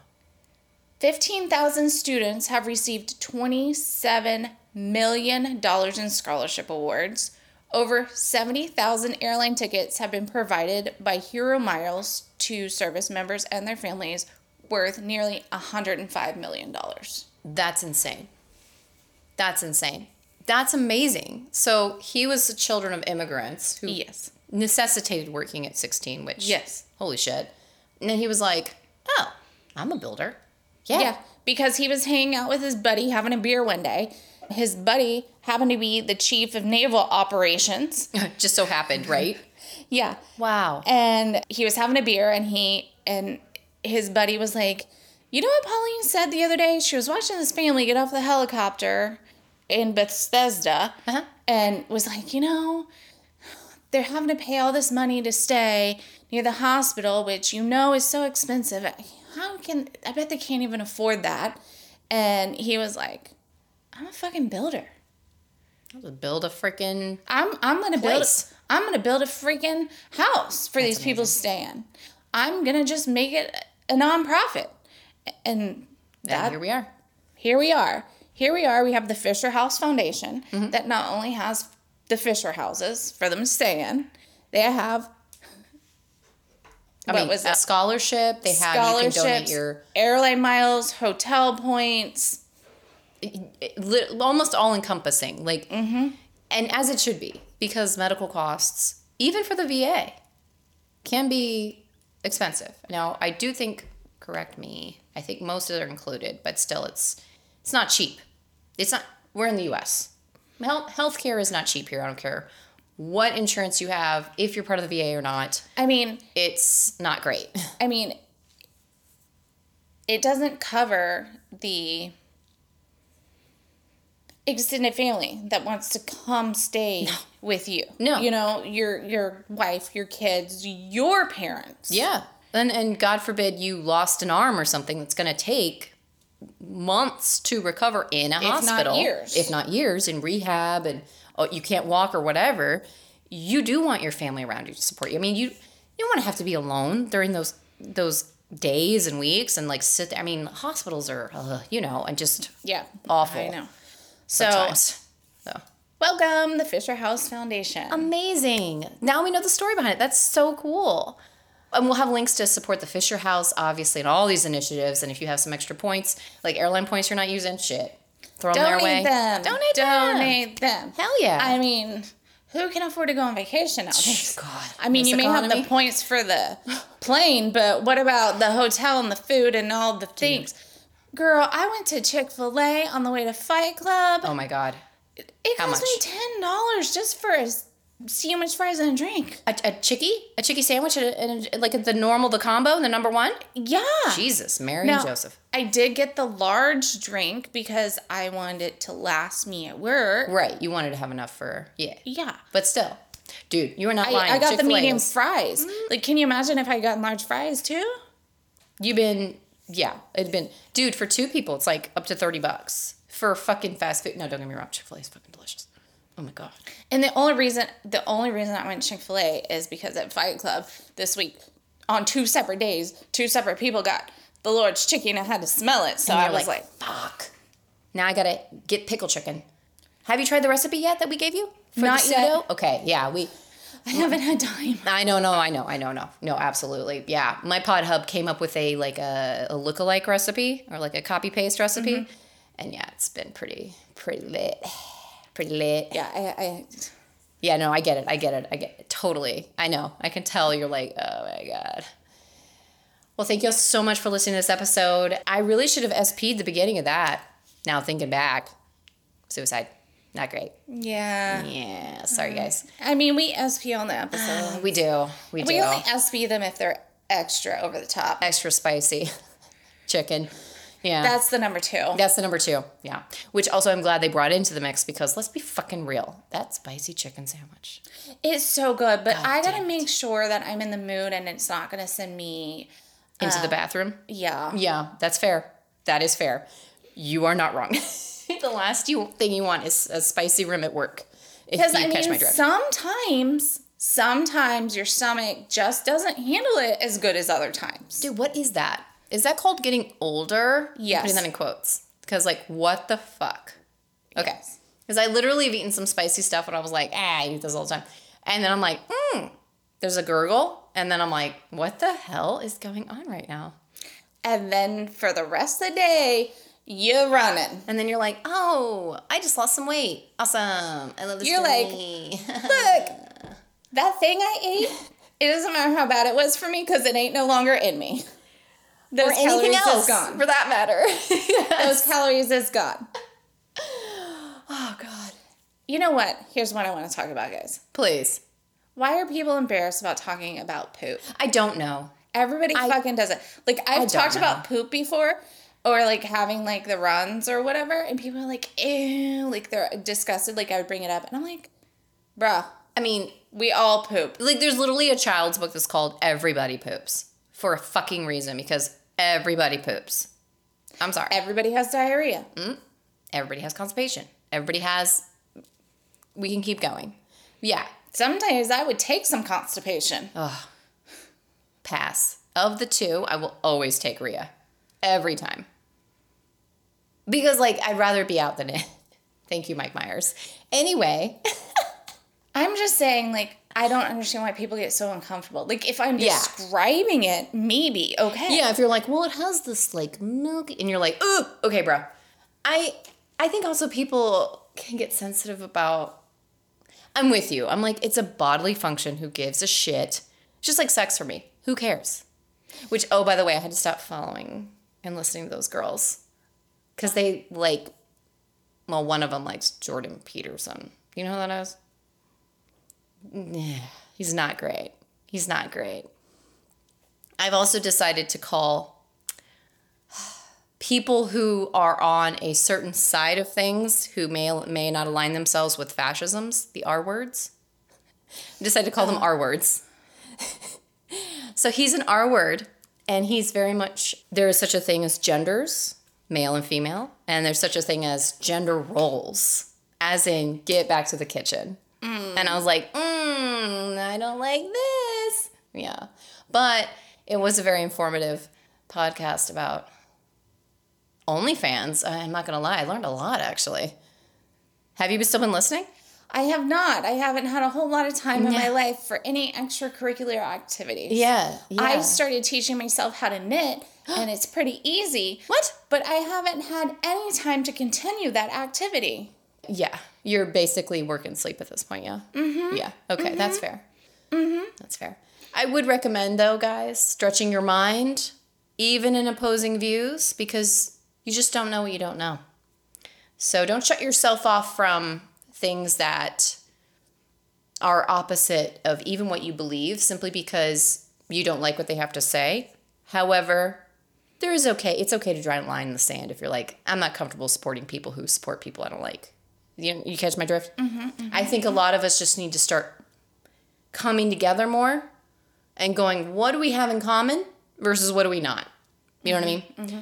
15,000 students have received $27 million in scholarship awards. Over 70,000 airline tickets have been provided by Hero Miles to service members and their families, worth nearly $105 million. That's insane. That's insane. That's amazing. So he was the children of immigrants who Yes. necessitated working at 16, which, Yes. holy shit. And then he was like, oh, I'm a builder. Yeah. Yeah, because he was hanging out with his buddy having a beer one day. His buddy happened to be the chief of naval operations. Just so happened, right? Yeah. wow. and he was having a beer and he and his buddy was like you know what pauline said the other day she was watching this family get off the helicopter in bethesda Uh-huh. and was like you know they're having to pay all this money to stay near the hospital which you know is so expensive how can i bet they can't even afford that and he was like i'm a fucking builder I'll just build a freaking. I'm I'm gonna build Place. I'm gonna build a freaking house for these people to stay in. I'm gonna just make it a nonprofit. And And that here we are. here we are. Here we are. We have the Fisher House Foundation Mm-hmm. that not only has the Fisher houses for them to stay in, they have I What mean, was a it? scholarship. They have you can donate your airline miles, hotel points. almost all encompassing. Like, mm-hmm. and as it should be, because medical costs, even for the VA, can be expensive. Now, I do think. Correct me. I think most of are included, but still, it's it's not cheap. It's not. We're in the U.S. Health healthcare is not cheap here. I don't care what insurance you have, if you're part of the VA or not. I mean, It's not great. I mean, it doesn't cover the extended family that wants to come stay with you. No. you know your your wife, your kids, your parents. Yeah. And and God forbid you lost an arm or something that's going to take months to recover in a not hospital. years. If not years in rehab and oh, you can't walk or whatever. You do want your family around you to support you. I mean, you you don't want to have to be alone during those those days and weeks and like sit There. I mean, hospitals are uh, you know, and just yeah, Awful. I know. So sometimes. So welcome the Fisher House Foundation. amazing. Now we know the story behind it. That's so cool. And we'll have links to support the Fisher House, obviously, and all these initiatives. And if you have some extra points, like airline points you're not using, shit, throw them their way. Donate them. Donate them. Donate them. Hell yeah. I mean, who can afford to go on vacation nowadays? God. I mean, this you may have the points for the plane, but what about the hotel and the food and all the things? Girl, I went to Chick fil A on the way to Fight Club. Oh my God. it how cost me $10 just for a s- sandwich, fries, and a drink. A, a chickie? A chickie sandwich? And a, and a- like the normal, the combo, the number one? Yeah. Jesus, Mary Now, and Joseph. I did get the large drink because I wanted it to last me at work. Right. You wanted to have enough for, yeah. Yeah. But still, dude, you were not I, lying. I got the Chick-fil-A medium fries. Mm-hmm. Like, can you imagine if I got large fries too? You've been, yeah, it'd been, dude, for two people, it's like up to 30 bucks for fucking fast food. No, don't get me wrong. Chick fil A is fucking. Oh my God. And the only reason the only reason I went to Chick Fil A is because at Fight Club this week, on two separate days, two separate people got the Lord's chicken. I had to smell it, so And I was like, fuck. Now I gotta get pickle chicken. Have you tried the recipe yet that we gave you? For Not the yet. pseudo? Okay, yeah, we. I haven't had time. I know, no, I know, I know, no, no, absolutely, yeah. My Pod Hub came up with a like a, a lookalike recipe or like a copy paste recipe, Mm-hmm. and yeah, it's been pretty pretty lit, pretty lit. Yeah, I, I Yeah, no, I get it, I get it, I get it totally. I know, I can tell you're like, oh my god. Well, thank you all so much for listening to this episode. I really should have SP'd the beginning of that. Now thinking back, suicide, not great. yeah. Yeah, sorry guys. I mean, we SP on the episode. We do, we do. we only SP them if they're extra over the top. extra spicy chicken. Yeah. That's the number two. That's the number two. Yeah. Which also I'm glad they brought into the mix because let's be fucking real. That spicy chicken sandwich. It's so good, but I gotta make sure that I'm in the mood and it's not gonna send me. Into the um, bathroom. Yeah. Yeah, that's fair. That is fair. You are not wrong. the last you, thing you want is a spicy rim at work. Because I catch my mean, sometimes, sometimes your stomach just doesn't handle it as good as other times. Dude, what is that? Is that called getting older? I'm Yes. Putting that in quotes. Because, like, what the fuck? Okay. Because I literally have eaten some spicy stuff and I was like, ah, I eat this all the time. And then I'm like, hmm, there's a gurgle. And then I'm like, what the hell is going on right now? And then for the rest of the day, you're running. And then you're like, oh, I just lost some weight. Awesome. I love this You're like. Look, that thing I ate, it doesn't matter how bad it was for me because it ain't no longer in me. Those or anything calories else is gone. for that matter. Those calories is gone. oh, God. You know what? Here's what I want to talk about, guys. Please. Why are people embarrassed about talking about poop? I don't know. Everybody fucking does it. Like I've talked know. about poop before, or like having like the runs or whatever, and people are like, "Ew," like they're disgusted. Like I would bring it up, and I'm like, "Bruh, I mean, we all poop." like there's literally a child's book that's called Everybody Poops for a fucking reason because everybody poops. I'm sorry. Everybody has diarrhea. Mm. Everybody has constipation. Everybody has. We can keep going. Yeah. Sometimes I would take some constipation. Pass. Of the two, I will always take Rhea. Every time. Because, like, I'd rather be out than in. Thank you, Mike Myers. Anyway, I'm just saying, like, I don't understand why people get so uncomfortable. Like, if I'm Yeah. describing it, maybe okay. yeah, if you're like, well, it has this, like, milk, and you're like, ooh, okay, bro. I, I think also people can get sensitive about. I'm with you. I'm like, it's a bodily function. Who gives a shit? It's just like sex for me. Who cares? Which, oh, by the way, I had to stop following and listening to those girls because they like. Well, one of them likes Jordan Peterson. You know who that is? He's not great. He's not great. I've also decided to call people who are on a certain side of things who may may not align themselves with fascisms, the R words. I decided to call them R words. so he's an R word, and he's very much there is such a thing as genders, male and female, and there's such a thing as gender roles, as in get back to the kitchen. And I was like, mm, I don't like this. Yeah. But it was a very informative podcast about OnlyFans. I'm not going to lie, I learned a lot actually. Have you still been listening? I have not. I haven't had a whole lot of time in Yeah. my life for any extracurricular activities. Yeah. yeah. I started teaching myself how to knit, and it's pretty easy. What? But I haven't had any time to continue that activity. Yeah. You're basically work and sleep at this point, yeah? Mm-hmm. Yeah. Okay, that's fair. Mm-hmm. That's fair. I would recommend, though, guys, stretching your mind, even in opposing views, because you just don't know what you don't know. So don't shut yourself off from things that are opposite of even what you believe simply because you don't like what they have to say. However, there is okay. It's okay to draw a line in the sand if you're like, I'm not comfortable supporting people who support people I don't like. You, you catch my drift? Mm-hmm, mm-hmm. I think a lot of us just need to start coming together more and going, what do we have in common versus what do we not? You know what I mean? Mm-hmm,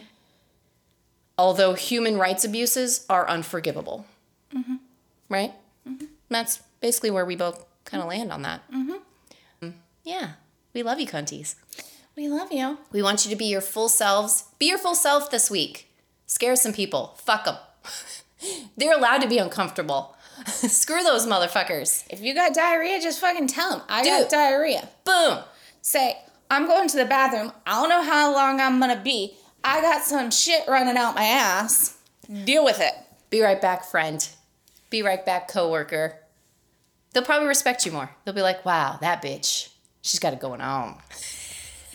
Although human rights abuses are unforgivable. Right? That's basically where we both kind of land on that. Mm, Yeah. We love you, cunties. We love you. We want you to be your full selves. Be your full self this week. Scare some people. Fuck them. They're allowed to be uncomfortable. Screw those motherfuckers. If you got diarrhea, just fucking tell them I Dude. got diarrhea. Boom. Say, I'm going to the bathroom. I don't know how long I'm gonna be. I got some shit running out my ass. Deal with it. Be right back, friend. Be right back, coworker. They'll probably respect you more. They'll be like, wow, that bitch, she's got it going on.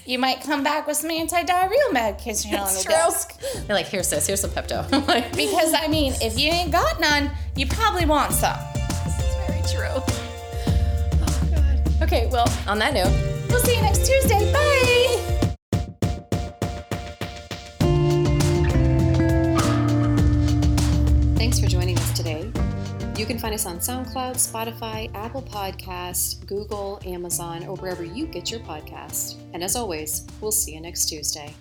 You might come back with some anti-diarrheal medication on It's your true. desk. They're like, here, sis, here's some Pepto. Because I mean, if you ain't got none, you probably want some. this is very true. Oh, God. Okay, well, on that note, We'll see you next Tuesday. Bye. You can find us on SoundCloud, Spotify, Apple Podcast, Google, Amazon, or wherever you get your podcast. And as always, we'll see you next Tuesday.